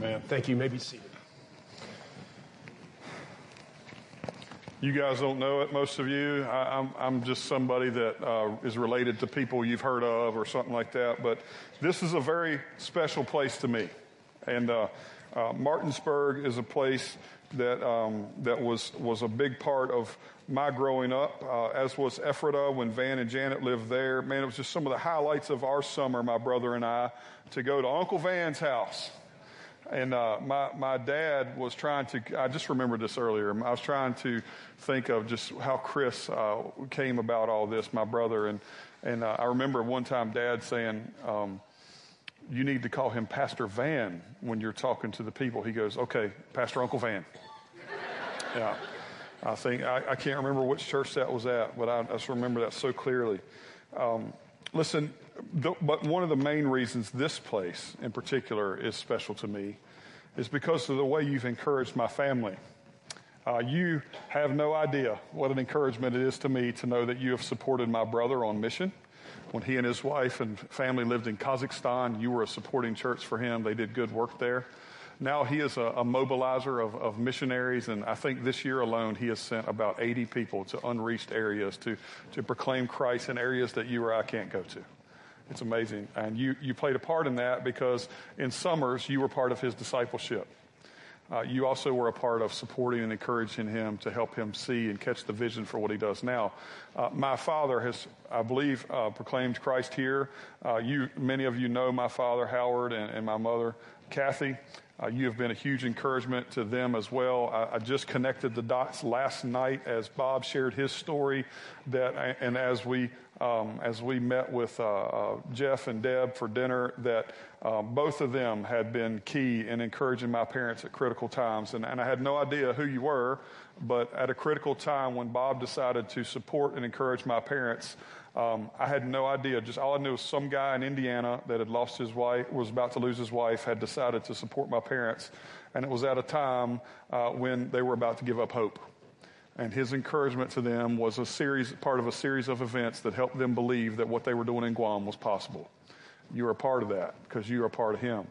Amen. Thank you. you may be seated. You guys don't know it, most of you. I, am I'm, I'm just somebody that uh, is related to people you've heard of or something like that. But this is a very special place to me. And uh, uh, Martinsburg is a place that um, that was was a big part of my growing up, uh, as was Ephrata when Van and Janet lived there. Man, it was just some of the highlights of our summer, my brother and I, to go to Uncle Van's house and uh, my my dad was trying to. I just remembered this earlier. I was trying to think of just how Chris uh, came about all this. My brother and and uh, I remember one time Dad saying. Um, you need to call him Pastor Van when you're talking to the people. He goes, okay, Pastor Uncle Van. yeah. I think, I, I, can't remember which church that was at, but I, just remember that so clearly. Um, listen, the, but one of the main reasons this place in particular is special to me is because of the way you've encouraged my family. Uh, you have no idea what an encouragement it is to me to know that you have supported my brother on mission. When he and his wife and family lived in Kazakhstan, you were a supporting church for him. They did good work there. Now he is a, a mobilizer of, of, missionaries, and I think this year alone he has sent about 80 people to unreached areas to, to proclaim Christ in areas that you or I can't go to. It's amazing. And you, you played a part in that because in summers you were part of his discipleship. Uh, you also were a part of supporting and encouraging him to help him see and catch the vision for what he does now. Uh, my father has, I believe, uh, proclaimed Christ here. Uh, you, many of you know my father, Howard, and, and my mother, Kathy. Uh, you have been a huge encouragement to them as well. I, I, just connected the dots last night as Bob shared his story that, and as we, um, as we met with uh, uh, Jeff and Deb for dinner, that um, both of them had been key in encouraging my parents at critical times. And, and I had no idea who you were, but at a critical time when Bob decided to support and encourage my parents, um, I had no idea. Just all I knew was some guy in Indiana that had lost his wife, was about to lose his wife, had decided to support my parents, and it was at a time uh, when they were about to give up hope. And his encouragement to them was a series, part of a series of events that helped them believe that what they were doing in Guam was possible. You are a part of that because you are a part of him.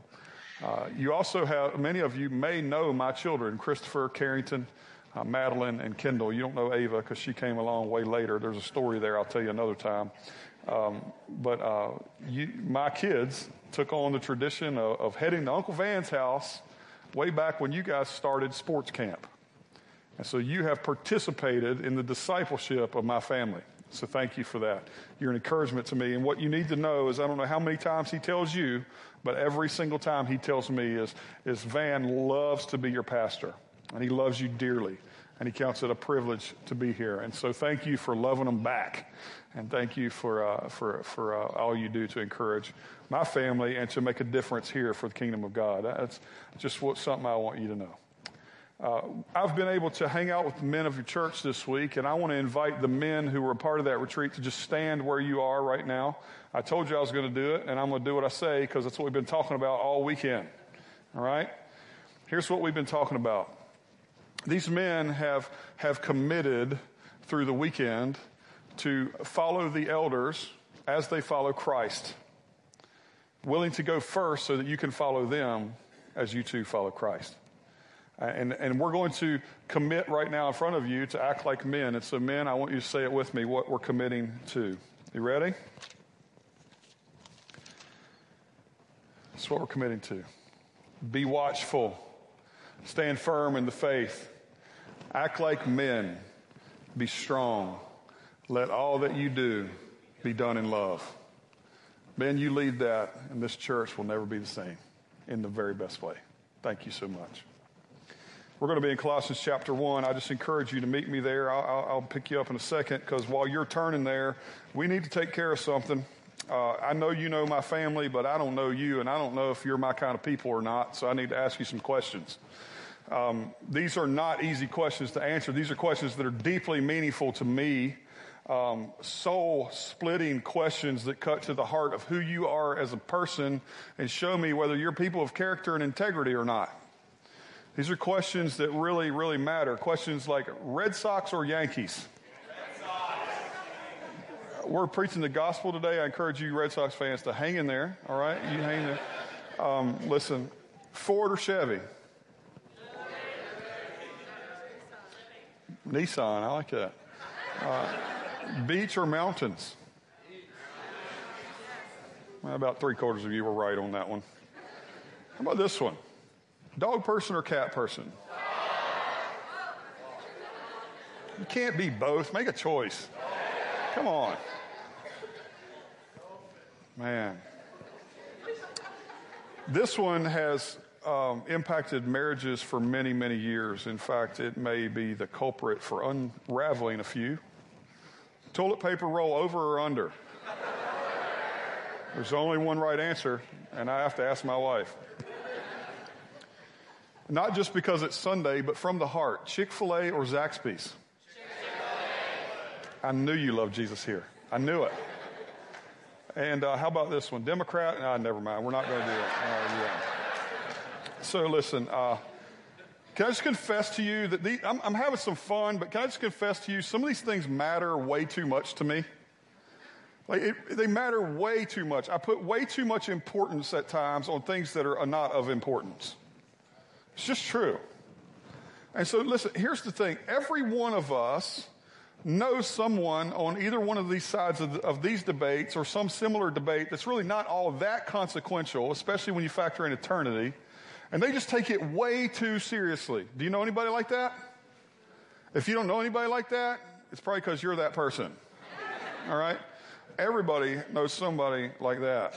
Uh, you also have, many of you may know my children, Christopher Carrington uh, Madeline and Kendall. You don't know Ava because she came along way later. There's a story there I'll tell you another time. Um, but uh, you, my kids took on the tradition of, of heading to Uncle Van's house way back when you guys started sports camp. And so you have participated in the discipleship of my family. So thank you for that. You're an encouragement to me. And what you need to know is I don't know how many times he tells you, but every single time he tells me is, is Van loves to be your pastor and he loves you dearly and he counts it a privilege to be here. And so thank you for loving him back. And thank you for, uh, for, for uh, all you do to encourage my family and to make a difference here for the kingdom of God. That's just what, something I want you to know. Uh, I've been able to hang out with the men of your church this week, and I want to invite the men who were a part of that retreat to just stand where you are right now. I told you I was going to do it, and I'm going to do what I say because that's what we've been talking about all weekend. All right? Here's what we've been talking about these men have, have committed through the weekend to follow the elders as they follow Christ, willing to go first so that you can follow them as you too follow Christ. Uh, and, and we're going to commit right now in front of you to act like men. And so, men, I want you to say it with me what we're committing to. You ready? That's what we're committing to. Be watchful Stand firm in the faith. Act like men. Be strong. Let all that you do be done in love. Ben, you lead that, and this church will never be the same in the very best way. Thank you so much. We're going to be in Colossians chapter 1. I just encourage you to meet me there. I'll, I'll, I'll pick you up in a second because while you're turning there, we need to take care of something. Uh, I know you know my family, but I don't know you, and I don't know if you're my kind of people or not, so I need to ask you some questions. Um, these are not easy questions to answer. These are questions that are deeply meaningful to me. Um, soul splitting questions that cut to the heart of who you are as a person and show me whether you're people of character and integrity or not. These are questions that really, really matter. Questions like Red Sox or Yankees? We're preaching the gospel today. I encourage you, Red Sox fans, to hang in there. All right? You hang in there. Um, listen, Ford or Chevy? Nissan, I like that. Uh, beach or mountains? Well, about three quarters of you were right on that one. How about this one? Dog person or cat person? You can't be both. Make a choice. Come on. Man. This one has um, impacted marriages for many, many years. In fact, it may be the culprit for unraveling a few. Toilet paper roll over or under? There's only one right answer, and I have to ask my wife. Not just because it's Sunday, but from the heart. Chick fil A or Zaxby's? I knew you loved Jesus here. I knew it. And uh, how about this one? Democrat? No, never mind. We're not going to do it. So listen, uh, can I just confess to you that I'm, I'm having some fun, but can I just confess to you some of these things matter way too much to me? Like it, they matter way too much. I put way too much importance at times on things that are not of importance. It's just true. And so, listen, here's the thing every one of us knows someone on either one of these sides of, the, of, these debates or some similar debate that's really not all that consequential, especially when you factor in eternity, and they just take it way too seriously. Do you know anybody like that? If you don't know anybody like that, it's probably because you're that person. All right? Everybody knows somebody like that.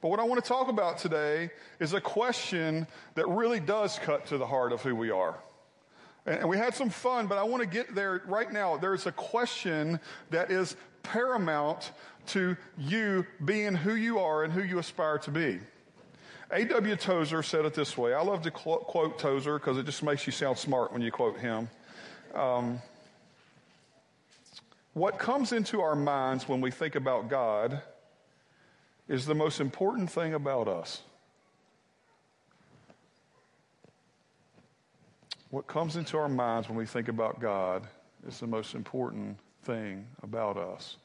But what I want to talk about today is a question that really does cut to the heart of who we are. And we had some fun, but I want to get there right now. There's a question that is paramount to you being who you are and who you aspire to be. A.W. Tozer said it this way. I love to quote Tozer because it just makes you sound smart when you quote him. Um, what comes into our minds when we think about God is the most important thing about us. What comes into our minds when we think about God is the most important thing about us.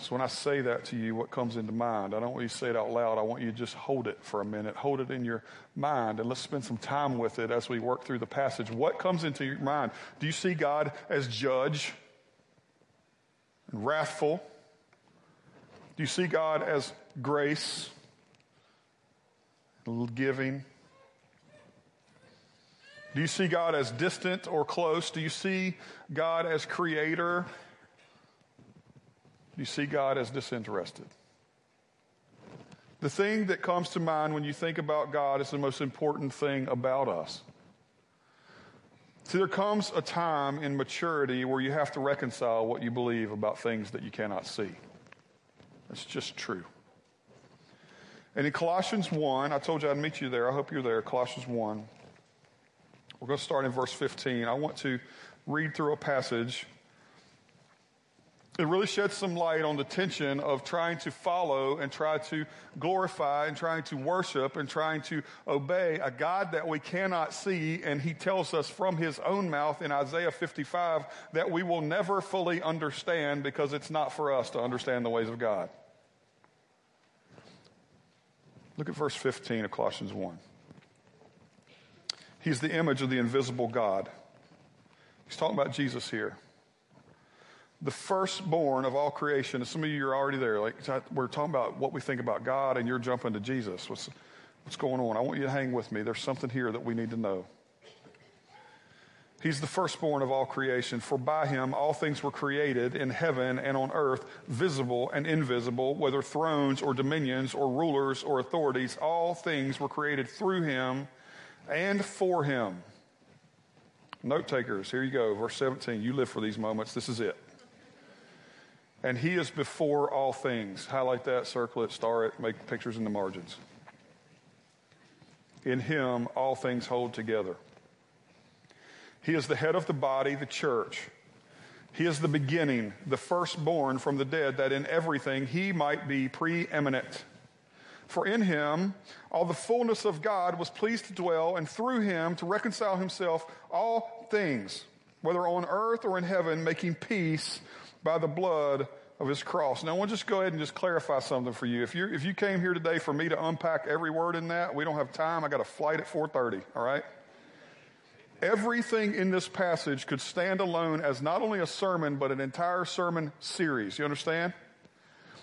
So when I say that to you, what comes into mind? I don't want you to say it out loud. I want you to just hold it for a minute. Hold it in your mind and let's spend some time with it as we work through the passage. What comes into your mind? Do you see God as judge and wrathful? Do you see God as grace, giving? Do you see God as distant or close? Do you see God as creator? You see God as disinterested? The thing that comes to mind when you think about God is the most important thing about us. See, there comes a time in maturity where you have to reconcile what you believe about things that you cannot see. That's just true. And in Colossians 1, I told you I'd meet you there. I hope you're there. Colossians 1. We're going to start in verse 15. I want to read through a passage. It really sheds some light on the tension of trying to follow and try to glorify and trying to worship and trying to obey a God that we cannot see. And he tells us from his own mouth in Isaiah 55 that we will never fully understand because it's not for us to understand the ways of God. Look at verse 15 of Colossians 1. He's the image of the invisible God. He's talking about Jesus here. The firstborn of all creation. And some of you are already there. Like we're talking about what we think about God, and you're jumping to Jesus. What's, what's going on? I want you to hang with me. There's something here that we need to know. He's the firstborn of all creation, for by him all things were created in heaven and on earth, visible and invisible, whether thrones or dominions or rulers or authorities. All things were created through him and for him. Note takers, here you go. Verse 17. You live for these moments. This is it. And he is before all things. Highlight that, circle it, star it, make pictures in the margins. In him, all things hold together. He is the head of the body, the church. He is the beginning, the firstborn from the dead, that in everything he might be preeminent. For in him all the fullness of God was pleased to dwell, and through him to reconcile himself all things, whether on earth or in heaven, making peace by the blood of his cross. Now, I want to just go ahead and just clarify something for you. If you if you came here today for me to unpack every word in that, we don't have time. I got a flight at 4:30. All right. Everything in this passage could stand alone as not only a sermon but an entire sermon series. You understand?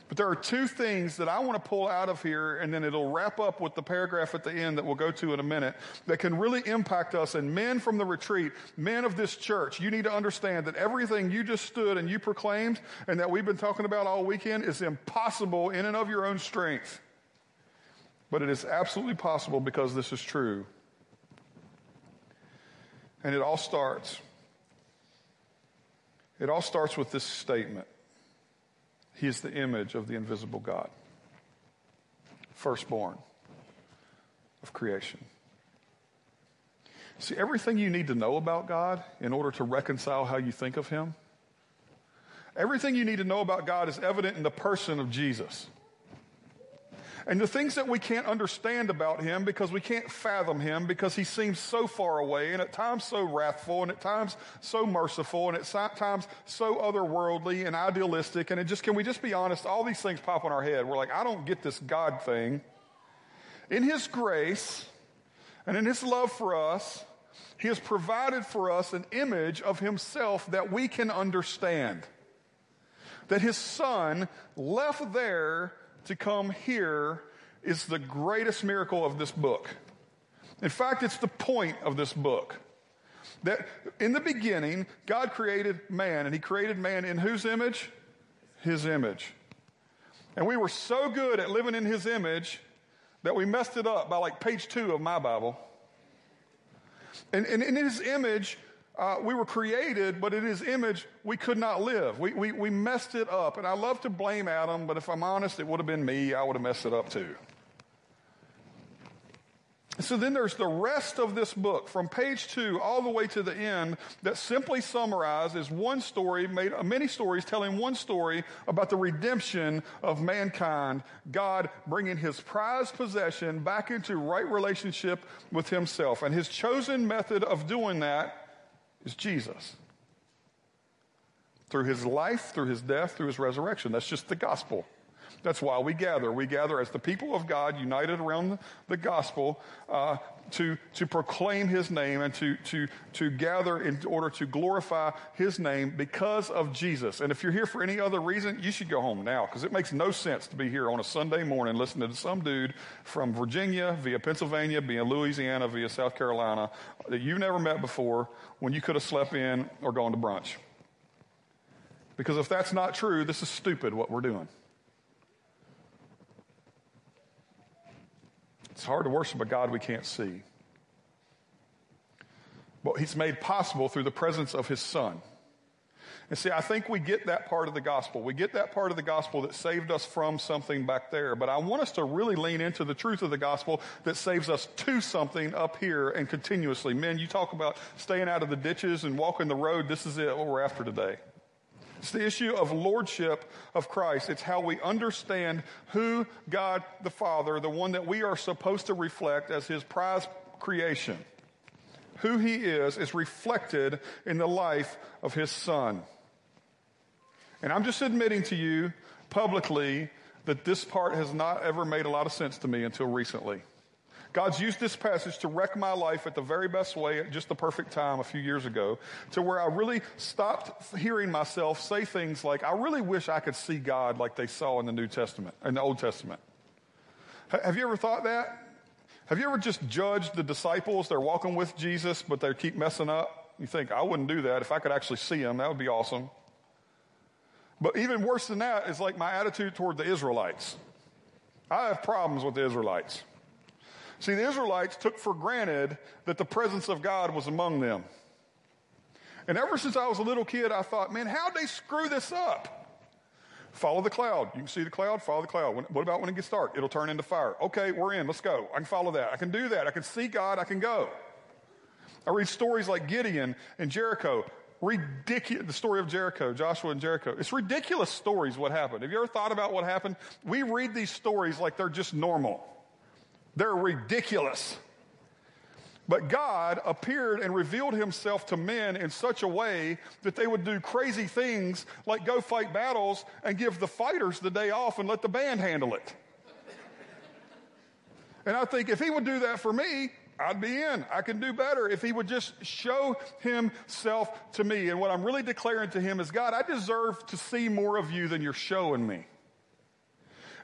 But there are two things that I want to pull out of here, and then it'll wrap up with the paragraph at the end that we'll go to in a minute that can really impact us. And men from the retreat, men of this church, you need to understand that everything you just stood and you proclaimed and that we've been talking about all weekend is impossible in and of your own strength. But it is absolutely possible because this is true. And it all starts. It all starts with this statement. He is the image of the invisible God, firstborn of creation. See, everything you need to know about God in order to reconcile how you think of Him, everything you need to know about God is evident in the person of Jesus. And the things that we can't understand about him because we can't fathom him because he seems so far away and at times so wrathful and at times so merciful and at times so otherworldly and idealistic. And it just, can we just be honest? All these things pop in our head. We're like, I don't get this God thing. In his grace and in his love for us, he has provided for us an image of himself that we can understand. That his son left there to come here is the greatest miracle of this book. In fact, it's the point of this book. That in the beginning, God created man, and He created man in whose image? His image. And we were so good at living in His image that we messed it up by like page two of my Bible. And, and in His image, uh, we were created, but in his image, we could not live. We, we, we messed it up. And I love to blame Adam, but if I'm honest, it would have been me. I would have messed it up too. So then there's the rest of this book from page two all the way to the end that simply summarizes one story, made uh, many stories telling one story about the redemption of mankind. God bringing his prized possession back into right relationship with himself. And his chosen method of doing that is Jesus. Through his life, through his death, through his resurrection. That's just the gospel. That's why we gather. We gather as the people of God united around the gospel uh, to, to proclaim his name and to, to, to gather in order to glorify his name because of Jesus. And if you're here for any other reason, you should go home now because it makes no sense to be here on a Sunday morning listening to some dude from Virginia via Pennsylvania, via Louisiana, via South Carolina that you've never met before when you could have slept in or gone to brunch. Because if that's not true, this is stupid what we're doing. It's hard to worship a God we can't see. But he's made possible through the presence of his son. And see, I think we get that part of the gospel. We get that part of the gospel that saved us from something back there. But I want us to really lean into the truth of the gospel that saves us to something up here and continuously. Men, you talk about staying out of the ditches and walking the road. This is it, what we're after today. It's the issue of lordship of Christ. It's how we understand who God the Father, the one that we are supposed to reflect as his prized creation, who he is, is reflected in the life of his son. And I'm just admitting to you publicly that this part has not ever made a lot of sense to me until recently. God's used this passage to wreck my life at the very best way at just the perfect time a few years ago to where I really stopped hearing myself say things like, I really wish I could see God like they saw in the New Testament, in the Old Testament. Have you ever thought that? Have you ever just judged the disciples? They're walking with Jesus, but they keep messing up. You think, I wouldn't do that. If I could actually see them, that would be awesome. But even worse than that is like my attitude toward the Israelites. I have problems with the Israelites. See, the Israelites took for granted that the presence of God was among them. And ever since I was a little kid, I thought, man, how'd they screw this up? Follow the cloud. You can see the cloud, follow the cloud. When, what about when it gets dark? It'll turn into fire. Okay, we're in. Let's go. I can follow that. I can do that. I can see God. I can go. I read stories like Gideon and Jericho. Ridiculous. The story of Jericho, Joshua and Jericho. It's ridiculous stories what happened. Have you ever thought about what happened? We read these stories like they're just normal. They're ridiculous. But God appeared and revealed himself to men in such a way that they would do crazy things like go fight battles and give the fighters the day off and let the band handle it. and I think if he would do that for me, I'd be in. I can do better if he would just show himself to me. And what I'm really declaring to him is God, I deserve to see more of you than you're showing me.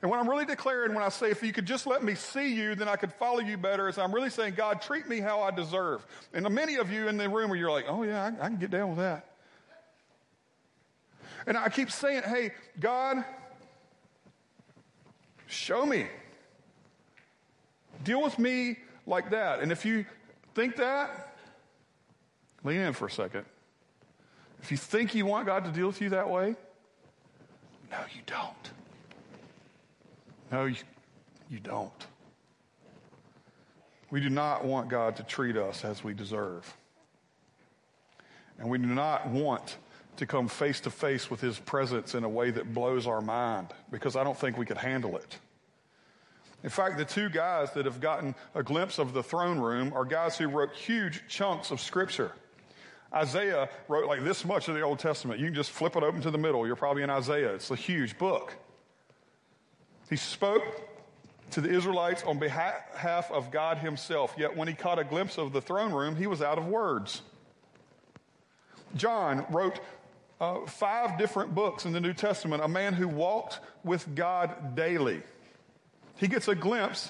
And what I'm really declaring when I say, if you could just let me see you, then I could follow you better, is I'm really saying, God, treat me how I deserve. And many of you in the room where you're like, oh, yeah, I, I can get down with that. And I keep saying, hey, God, show me. Deal with me like that. And if you think that, lean in for a second. If you think you want God to deal with you that way, no, you don't. No, you, you don't. We do not want God to treat us as we deserve. And we do not want to come face to face with his presence in a way that blows our mind because I don't think we could handle it. In fact, the two guys that have gotten a glimpse of the throne room are guys who wrote huge chunks of scripture. Isaiah wrote like this much of the Old Testament. You can just flip it open to the middle. You're probably in Isaiah. It's a huge book. He spoke to the Israelites on behalf of God Himself, yet when he caught a glimpse of the throne room, he was out of words. John wrote uh, five different books in the New Testament, a man who walked with God daily. He gets a glimpse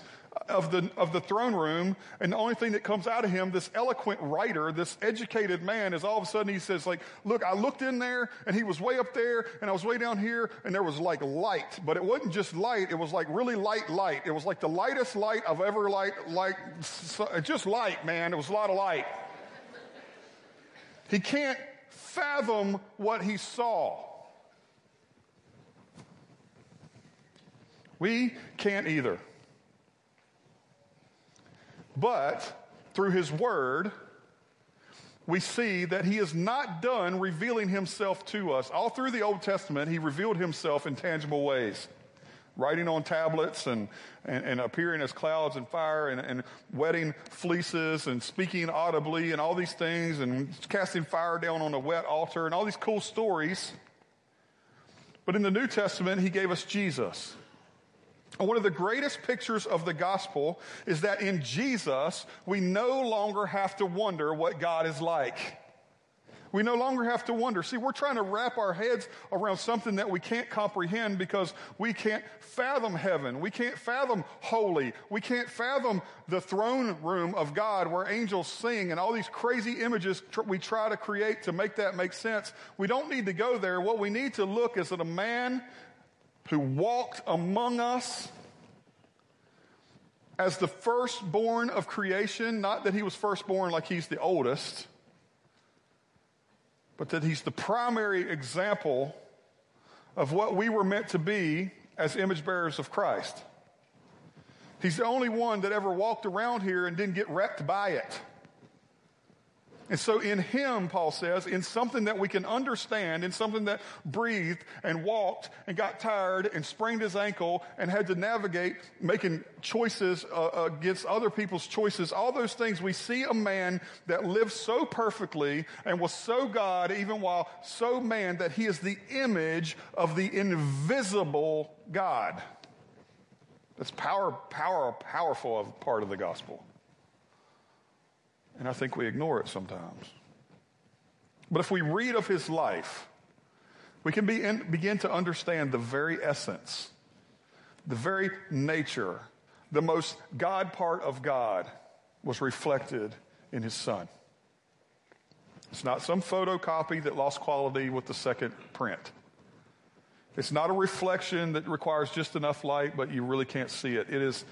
of the, of the throne room, and the only thing that comes out of him, this eloquent writer, this educated man, is all of a sudden he says, like, look, I looked in there, and he was way up there, and I was way down here, and there was like light, but it wasn't just light, it was like really light light. It was like the lightest light I've ever light, like, just light, man. It was a lot of light. He can't fathom what he saw. We can't either. But through his word, we see that he is not done revealing himself to us. All through the Old Testament, he revealed himself in tangible ways. Writing on tablets and, and, and appearing as clouds and fire and, and wetting fleeces and speaking audibly and all these things and casting fire down on a wet altar and all these cool stories. But in the New Testament, he gave us Jesus. One of the greatest pictures of the gospel is that in Jesus, we no longer have to wonder what God is like. We no longer have to wonder. See, we're trying to wrap our heads around something that we can't comprehend because we can't fathom heaven. We can't fathom holy. We can't fathom the throne room of God where angels sing and all these crazy images we try to create to make that make sense. We don't need to go there. What we need to look is at a man who walked among us as the firstborn of creation, not that he was firstborn like he's the oldest, but that he's the primary example of what we were meant to be as image bearers of Christ. He's the only one that ever walked around here and didn't get wrecked by it. And so, in Him, Paul says, in something that we can understand, in something that breathed and walked and got tired and sprained his ankle and had to navigate making choices uh, against other people's choices, all those things, we see a man that lived so perfectly and was so God, even while so man, that he is the image of the invisible God. That's power, power, powerful part of the gospel. And I think we ignore it sometimes. But if we read of his life, we can be in, begin to understand the very essence, the very nature, the most God part of God was reflected in his son. It's not some photocopy that lost quality with the second print. It's not a reflection that requires just enough light, but you really can't see it. It is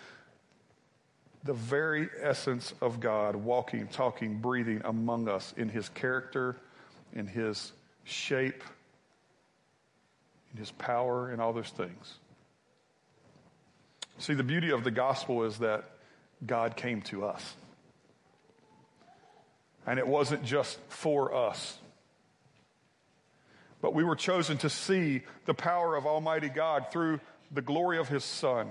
the very essence of God walking, talking, breathing among us in his character, in his shape, in his power, and all those things. See, the beauty of the gospel is that God came to us. And it wasn't just for us. But we were chosen to see the power of Almighty God through the glory of His Son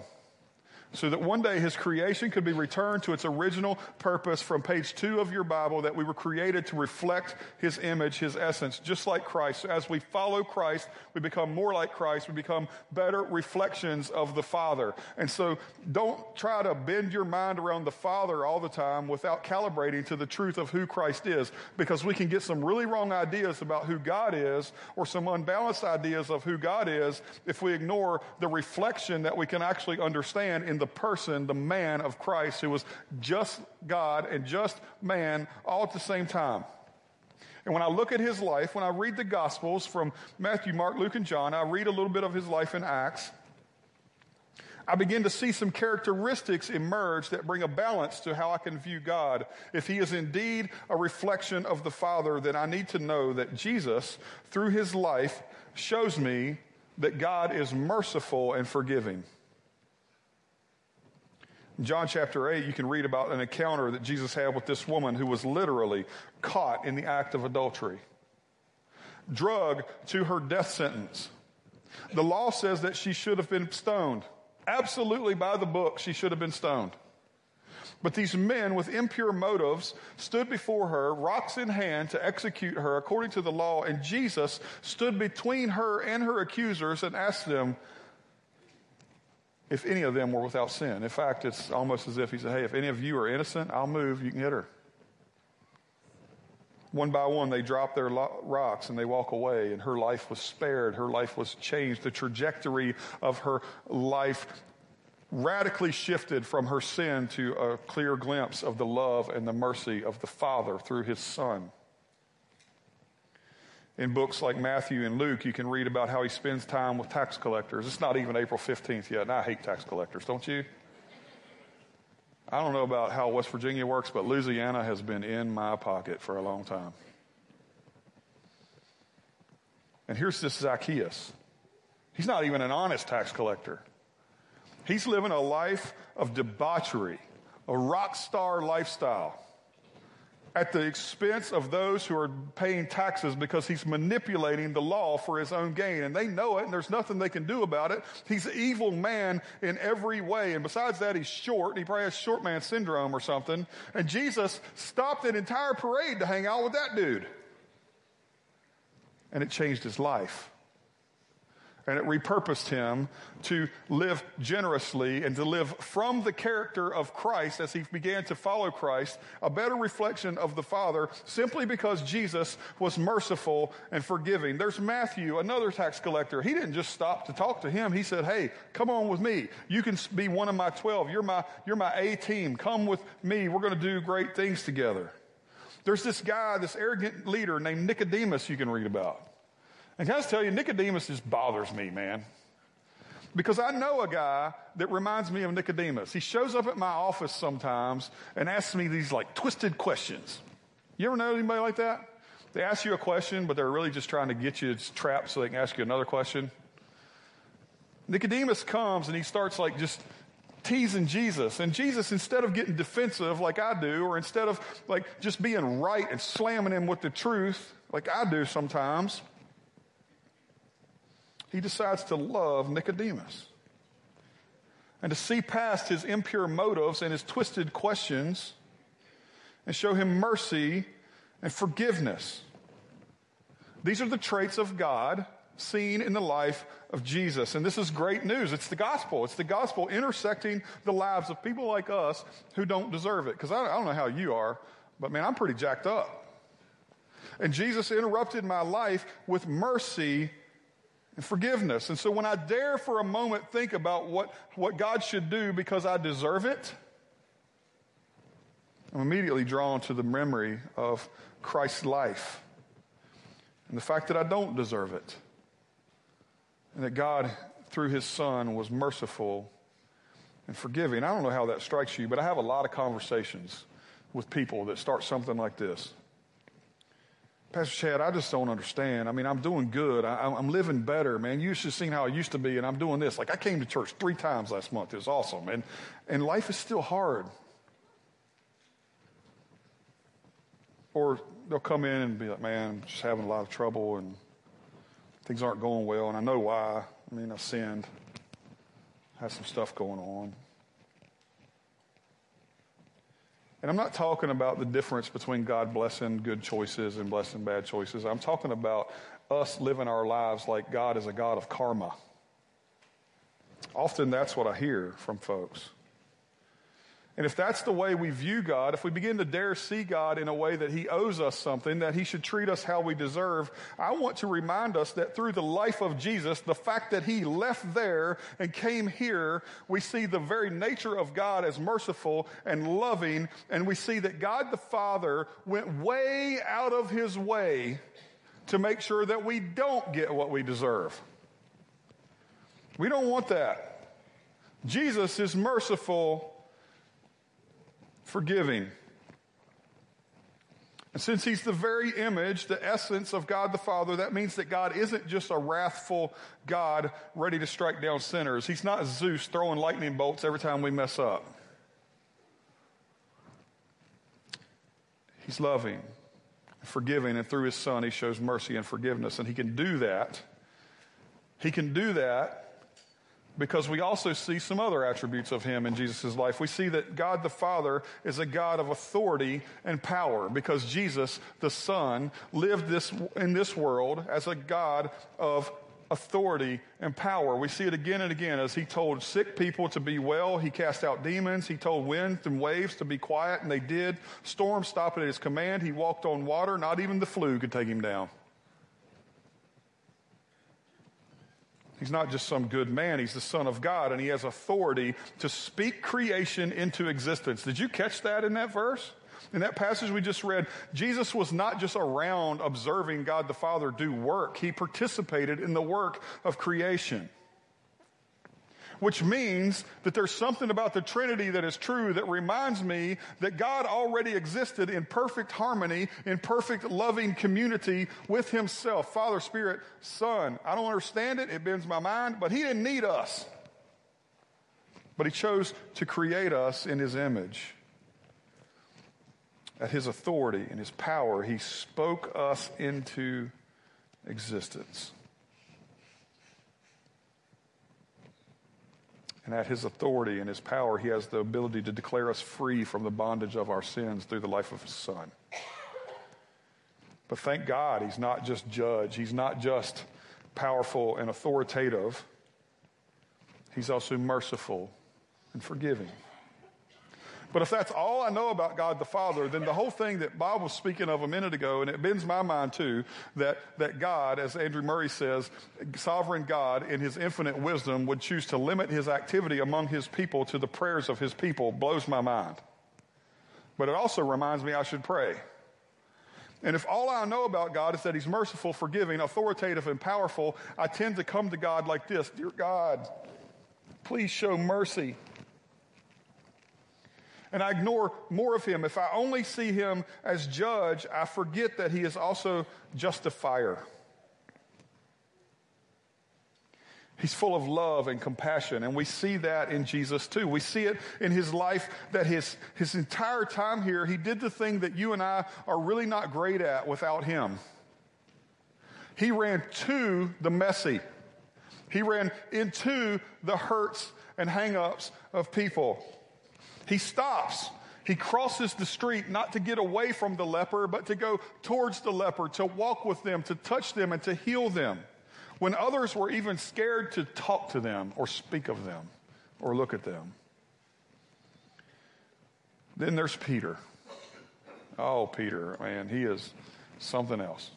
so that one day his creation could be returned to its original purpose from page two of your Bible, that we were created to reflect his image, his essence, just like Christ. So as we follow Christ, we become more like Christ. We become better reflections of the Father. And so don't try to bend your mind around the Father all the time without calibrating to the truth of who Christ is, because we can get some really wrong ideas about who God is or some unbalanced ideas of who God is if we ignore the reflection that we can actually understand in the person, the man of Christ, who was just God and just man all at the same time. And when I look at his life, when I read the Gospels from Matthew, Mark, Luke, and John, I read a little bit of his life in Acts. I begin to see some characteristics emerge that bring a balance to how I can view God. If he is indeed a reflection of the Father, then I need to know that Jesus, through his life, shows me that God is merciful and forgiving. In John chapter 8, you can read about an encounter that Jesus had with this woman who was literally caught in the act of adultery, drug to her death sentence. The law says that she should have been stoned. Absolutely by the book, she should have been stoned. But these men with impure motives stood before her, rocks in hand, to execute her according to the law, and Jesus stood between her and her accusers and asked them, if any of them were without sin. In fact, it's almost as if he said, Hey, if any of you are innocent, I'll move, you can hit her. One by one, they drop their rocks and they walk away, and her life was spared. Her life was changed. The trajectory of her life radically shifted from her sin to a clear glimpse of the love and the mercy of the Father through his Son in books like Matthew and Luke, you can read about how he spends time with tax collectors. It's not even April 15th yet, and I hate tax collectors, don't you? I don't know about how West Virginia works, but Louisiana has been in my pocket for a long time. And here's this Zacchaeus. He's not even an honest tax collector. He's living a life of debauchery, a rock star lifestyle at the expense of those who are paying taxes because he's manipulating the law for his own gain. And they know it, and there's nothing they can do about it. He's an evil man in every way. And besides that, he's short. He probably has short man syndrome or something. And Jesus stopped an entire parade to hang out with that dude. And it changed his life and it repurposed him to live generously and to live from the character of Christ as he began to follow Christ, a better reflection of the Father, simply because Jesus was merciful and forgiving. There's Matthew, another tax collector. He didn't just stop to talk to him. He said, Hey, come on with me. You can be one of my 12. You're my, you're my A team. Come with me. We're going to do great things together. There's this guy, this arrogant leader named Nicodemus you can read about. And can I just tell you, Nicodemus just bothers me, man. Because I know a guy that reminds me of Nicodemus. He shows up at my office sometimes and asks me these like twisted questions. You ever know anybody like that? They ask you a question, but they're really just trying to get you trapped so they can ask you another question. Nicodemus comes and he starts like just teasing Jesus. And Jesus, instead of getting defensive like I do, or instead of like just being right and slamming him with the truth like I do sometimes, he decides to love Nicodemus and to see past his impure motives and his twisted questions and show him mercy and forgiveness. These are the traits of God seen in the life of Jesus. And this is great news. It's the gospel. It's the gospel intersecting the lives of people like us who don't deserve it. Because I, don't know how you are, but man, I'm pretty jacked up. And Jesus interrupted my life with mercy and forgiveness. And so when I dare for a moment think about what, what God should do because I deserve it, I'm immediately drawn to the memory of Christ's life and the fact that I don't deserve it. And that God, through his Son, was merciful and forgiving. I don't know how that strikes you, but I have a lot of conversations with people that start something like this. Pastor Chad, I just don't understand. I mean, I'm doing good. I, am living better, man. You should have seen how I used to be, and I'm doing this. Like, I came to church three times last month. It was awesome. And, and life is still hard. Or they'll come in and be like, man, I'm just having a lot of trouble, and things aren't going well, and I know why. I mean, I sinned, had some stuff going on. And I'm not talking about the difference between God blessing good choices and blessing bad choices. I'm talking about us living our lives like God is a God of karma. Often that's what I hear from folks. And if that's the way we view God, if we begin to dare see God in a way that He owes us something, that He should treat us how we deserve, I want to remind us that through the life of Jesus, the fact that He left there and came here, we see the very nature of God as merciful and loving, and we see that God the Father went way out of His way to make sure that we don't get what we deserve. We don't want that. Jesus is merciful forgiving. And since he's the very image, the essence of God the Father, that means that God isn't just a wrathful God ready to strike down sinners. He's not Zeus throwing lightning bolts every time we mess up. He's loving, forgiving, and through his Son, he shows mercy and forgiveness. And he can do that. He can do that because we also see some other attributes of him in Jesus' life. We see that God the Father is a God of authority and power because Jesus, the Son, lived this, in this world as a God of authority and power. We see it again and again as he told sick people to be well. He cast out demons. He told winds and waves to be quiet, and they did. Storms stopped at his command. He walked on water. Not even the flu could take him down. He's not just some good man, he's the Son of God, and he has authority to speak creation into existence. Did you catch that in that verse? In that passage we just read, Jesus was not just around observing God the Father do work, he participated in the work of creation which means that there's something about the Trinity that is true that reminds me that God already existed in perfect harmony, in perfect loving community with Himself. Father, Spirit, Son. I don't understand it. It bends my mind, but He didn't need us. But He chose to create us in His image. At His authority and His power, He spoke us into existence. And at his authority and his power, he has the ability to declare us free from the bondage of our sins through the life of his son. But thank God, he's not just judge, he's not just powerful and authoritative, he's also merciful and forgiving. But if that's all I know about God the Father, then the whole thing that Bob was speaking of a minute ago, and it bends my mind too, that, that God, as Andrew Murray says, sovereign God in his infinite wisdom would choose to limit his activity among his people to the prayers of his people blows my mind. But it also reminds me I should pray. And if all I know about God is that He's merciful, forgiving, authoritative, and powerful, I tend to come to God like this Dear God, please show mercy and I ignore more of him. If I only see him as judge, I forget that he is also justifier. He's full of love and compassion, and we see that in Jesus too. We see it in his life that his, his entire time here, he did the thing that you and I are really not great at without him. He ran to the messy. He ran into the hurts and hangups of people. He stops. He crosses the street not to get away from the leper, but to go towards the leper, to walk with them, to touch them, and to heal them. When others were even scared to talk to them or speak of them or look at them. Then there's Peter. Oh, Peter, man, he is something else.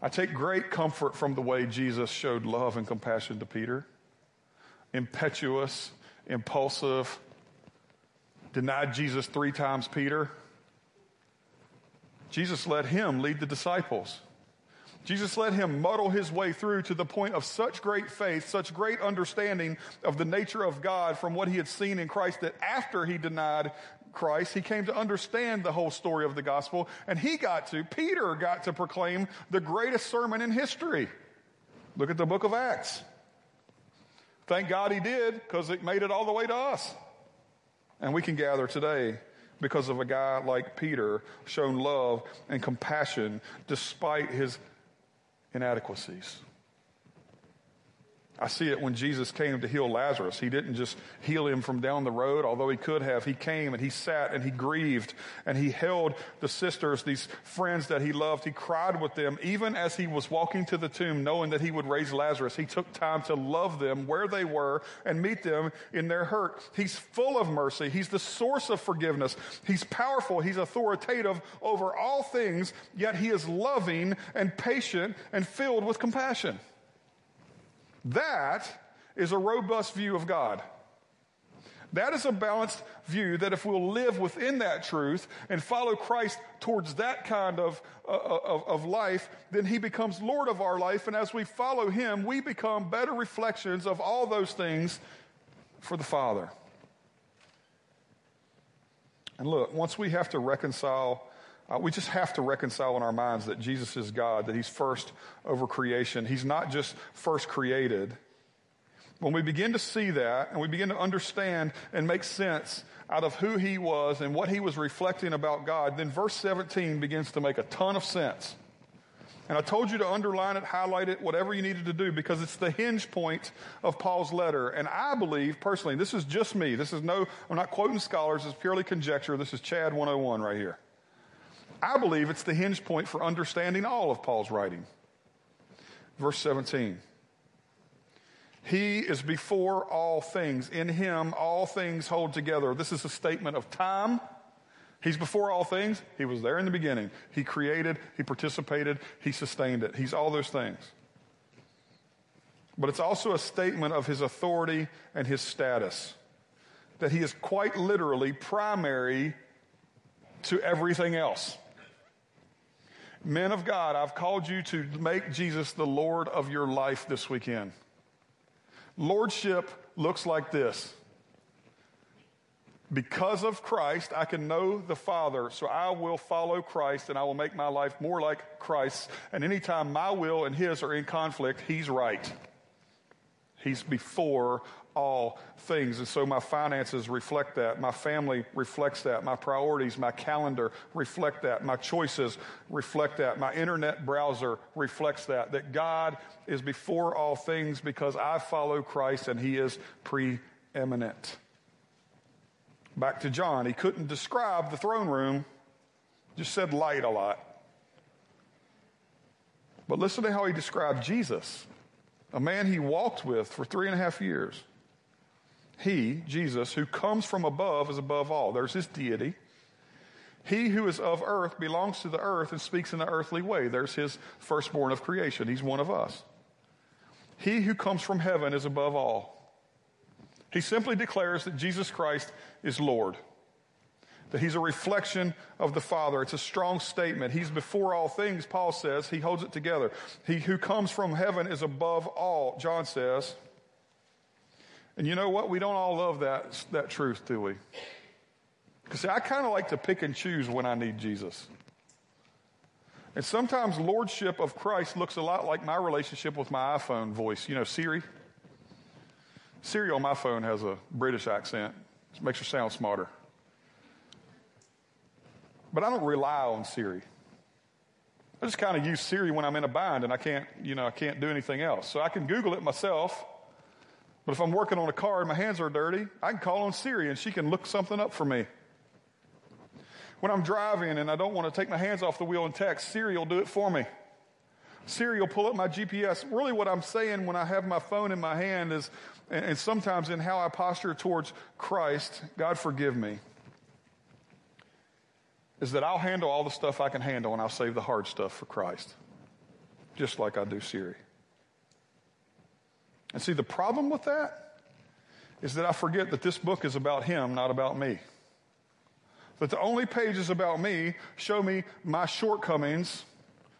I take great comfort from the way Jesus showed love and compassion to Peter. Impetuous, impulsive, denied Jesus three times, Peter. Jesus let him lead the disciples. Jesus let him muddle his way through to the point of such great faith, such great understanding of the nature of God from what he had seen in Christ that after he denied Christ, he came to understand the whole story of the gospel and he got to, Peter got to proclaim the greatest sermon in history. Look at the book of Acts. Thank God he did because it made it all the way to us. And we can gather today because of a guy like Peter shown love and compassion despite his inadequacies. I see it when Jesus came to heal Lazarus. He didn't just heal him from down the road, although he could have. He came and he sat and he grieved and he held the sisters, these friends that he loved. He cried with them, even as he was walking to the tomb, knowing that he would raise Lazarus. He took time to love them where they were and meet them in their hurt. He's full of mercy. He's the source of forgiveness. He's powerful. He's authoritative over all things, yet he is loving and patient and filled with compassion. That is a robust view of God. That is a balanced view that if we'll live within that truth and follow Christ towards that kind of, uh, of, of, life, then He becomes Lord of our life. And as we follow Him, we become better reflections of all those things for the Father. And look, once we have to reconcile uh, we just have to reconcile in our minds that Jesus is God, that He's first over creation. He's not just first created. When we begin to see that and we begin to understand and make sense out of who He was and what He was reflecting about God, then verse 17 begins to make a ton of sense. And I told you to underline it, highlight it, whatever you needed to do, because it's the hinge point of Paul's letter. And I believe, personally, this is just me. This is no, I'm not quoting scholars, it's purely conjecture. This is Chad 101 right here. I believe it's the hinge point for understanding all of Paul's writing. Verse 17. He is before all things. In him, all things hold together. This is a statement of time. He's before all things. He was there in the beginning. He created, he participated, he sustained it. He's all those things. But it's also a statement of his authority and his status. That he is quite literally primary to everything else. Men of God, I've called you to make Jesus the Lord of your life this weekend. Lordship looks like this. Because of Christ, I can know the Father, so I will follow Christ and I will make my life more like Christ's. And anytime my will and His are in conflict, He's right. He's before all things. And so my finances reflect that. My family reflects that. My priorities, my calendar reflect that. My choices reflect that. My internet browser reflects that. That God is before all things because I follow Christ and he is preeminent. Back to John. He couldn't describe the throne room, just said light a lot. But listen to how he described Jesus, a man he walked with for three and a half years. He, Jesus, who comes from above is above all. There's his deity. He who is of earth belongs to the earth and speaks in the earthly way. There's his firstborn of creation. He's one of us. He who comes from heaven is above all. He simply declares that Jesus Christ is Lord, that he's a reflection of the Father. It's a strong statement. He's before all things, Paul says. He holds it together. He who comes from heaven is above all, John says. And you know what? We don't all love that, that truth, do we? Because I kind of like to pick and choose when I need Jesus. And sometimes lordship of Christ looks a lot like my relationship with my iPhone voice. You know, Siri. Siri on my phone has a British accent. It makes her sound smarter. But I don't rely on Siri. I just kind of use Siri when I'm in a bind and I can't, you know, I can't do anything else. So I can Google it myself but if I'm working on a car and my hands are dirty, I can call on Siri and she can look something up for me. When I'm driving and I don't want to take my hands off the wheel and text, Siri will do it for me. Siri will pull up my GPS. Really, what I'm saying when I have my phone in my hand is, and sometimes in how I posture towards Christ, God forgive me, is that I'll handle all the stuff I can handle and I'll save the hard stuff for Christ, just like I do Siri. And see, the problem with that is that I forget that this book is about him, not about me. That the only pages about me show me my shortcomings,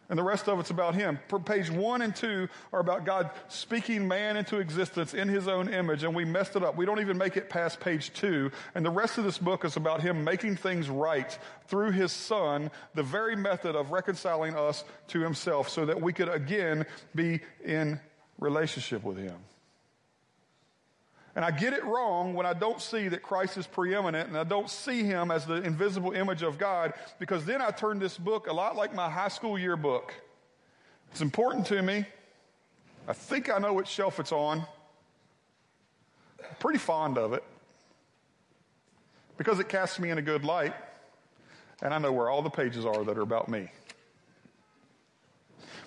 and the rest of it's about him. Page one and two are about God speaking man into existence in his own image, and we messed it up. We don't even make it past page two. And the rest of this book is about him making things right through his son, the very method of reconciling us to himself, so that we could again be in relationship with Him. And I get it wrong when I don't see that Christ is preeminent and I don't see Him as the invisible image of God because then I turn this book a lot like my high school yearbook. It's important to me. I think I know which shelf it's on. pretty fond of it because it casts me in a good light, and I know where all the pages are that are about me.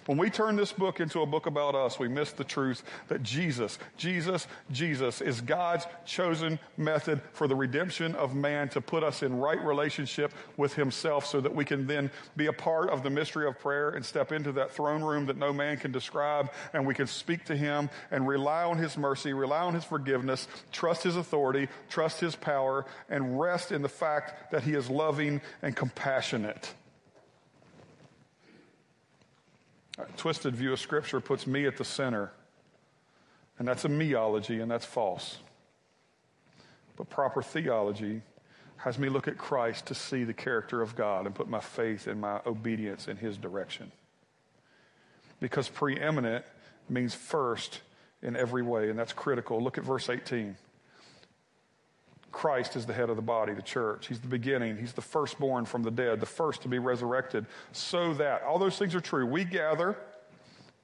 When we turn this book into a book about us, we miss the truth that Jesus, Jesus, Jesus is God's chosen method for the redemption of man to put us in right relationship with himself so that we can then be a part of the mystery of prayer and step into that throne room that no man can describe and we can speak to him and rely on his mercy, rely on his forgiveness, trust his authority, trust his power, and rest in the fact that he is loving and compassionate. A twisted view of Scripture puts me at the center, and that's a meology, and that's false. But proper theology has me look at Christ to see the character of God and put my faith and my obedience in His direction. Because preeminent means first in every way, and that's critical. Look at verse 18. Christ is the head of the body, the church. He's the beginning. He's the firstborn from the dead, the first to be resurrected, so that all those things are true. We gather,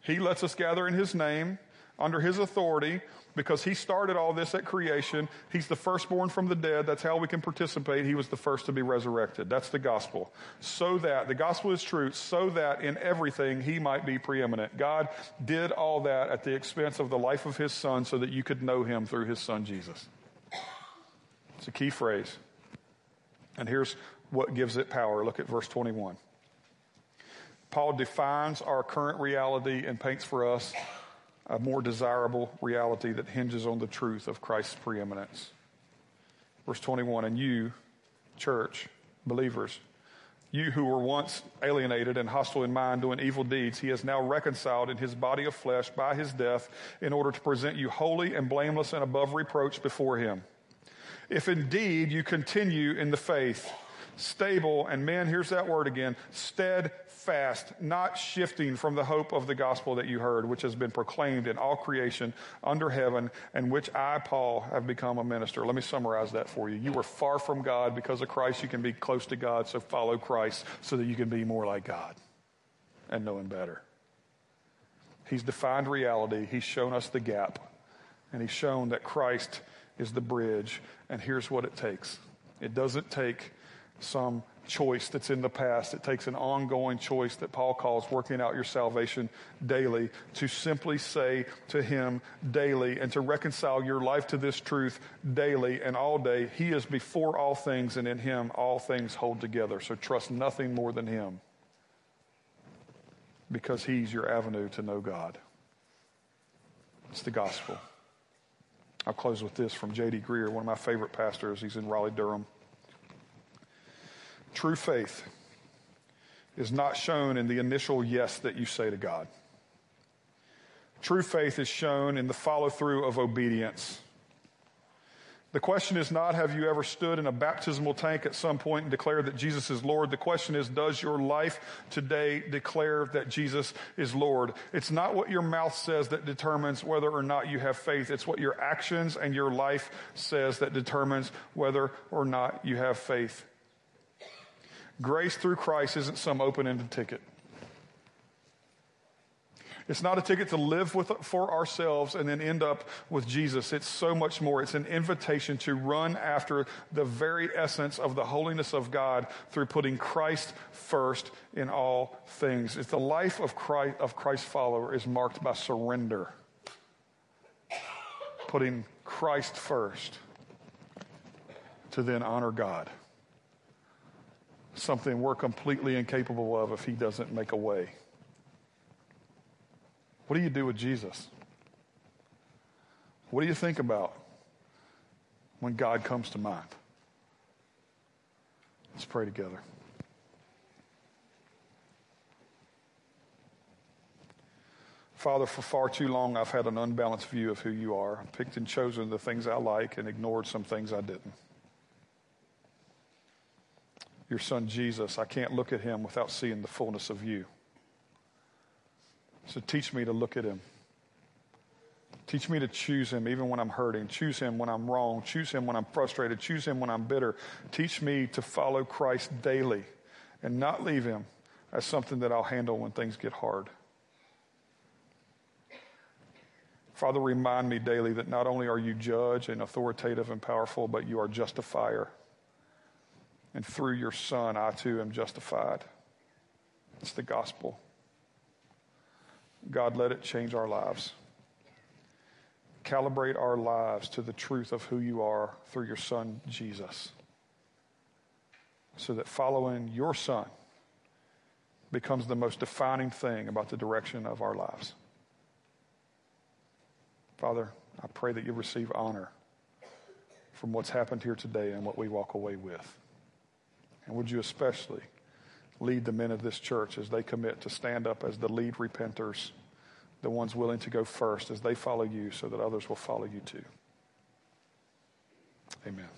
He lets us gather in His name, under His authority, because He started all this at creation. He's the firstborn from the dead. That's how we can participate. He was the first to be resurrected. That's the gospel. So that, the gospel is true, so that in everything He might be preeminent. God did all that at the expense of the life of His Son so that you could know Him through His Son Jesus. It's a key phrase. And here's what gives it power. Look at verse 21. Paul defines our current reality and paints for us a more desirable reality that hinges on the truth of Christ's preeminence. Verse 21 And you, church, believers, you who were once alienated and hostile in mind, doing evil deeds, he has now reconciled in his body of flesh by his death in order to present you holy and blameless and above reproach before him if indeed you continue in the faith, stable, and man, here's that word again, steadfast, not shifting from the hope of the gospel that you heard, which has been proclaimed in all creation under heaven, and which I, Paul, have become a minister. Let me summarize that for you. You were far from God. Because of Christ, you can be close to God, so follow Christ so that you can be more like God and know Him better. He's defined reality, He's shown us the gap, and He's shown that Christ is the bridge. And here's what it takes it doesn't take some choice that's in the past. It takes an ongoing choice that Paul calls working out your salvation daily to simply say to him daily and to reconcile your life to this truth daily and all day. He is before all things and in him all things hold together. So trust nothing more than him because he's your avenue to know God. It's the gospel. I'll close with this from J.D. Greear, one of my favorite pastors. He's in Raleigh, Durham. True faith is not shown in the initial yes that you say to God. True faith is shown in the follow through of obedience. The question is not, have you ever stood in a baptismal tank at some point and declared that Jesus is Lord? The question is, does your life today declare that Jesus is Lord? It's not what your mouth says that determines whether or not you have faith. It's what your actions and your life says that determines whether or not you have faith. Grace through Christ isn't some open ended ticket. It's not a ticket to live with, for ourselves and then end up with Jesus. It's so much more. It's an invitation to run after the very essence of the holiness of God through putting Christ first in all things. It's the life of Christ, of Christ's follower is marked by surrender. Putting Christ first to then honor God. Something we're completely incapable of if He doesn't make a way. What do you do with Jesus? What do you think about when God comes to mind? Let's pray together. Father, for far too long I've had an unbalanced view of who you are. I've picked and chosen the things I like and ignored some things I didn't. Your son Jesus, I can't look at him without seeing the fullness of you. So teach me to look at him. Teach me to choose him even when I'm hurting. Choose him when I'm wrong. Choose him when I'm frustrated. Choose him when I'm bitter. Teach me to follow Christ daily and not leave him as something that I'll handle when things get hard. Father, remind me daily that not only are you judge and authoritative and powerful, but you are justifier. And through your Son, I too am justified. It's the gospel. God, let it change our lives. Calibrate our lives to the truth of who you are through your Son, Jesus, so that following your Son becomes the most defining thing about the direction of our lives. Father, I pray that you receive honor from what's happened here today and what we walk away with. And would you especially lead the men of this church as they commit to stand up as the lead repenters, the ones willing to go first as they follow you so that others will follow you too. Amen.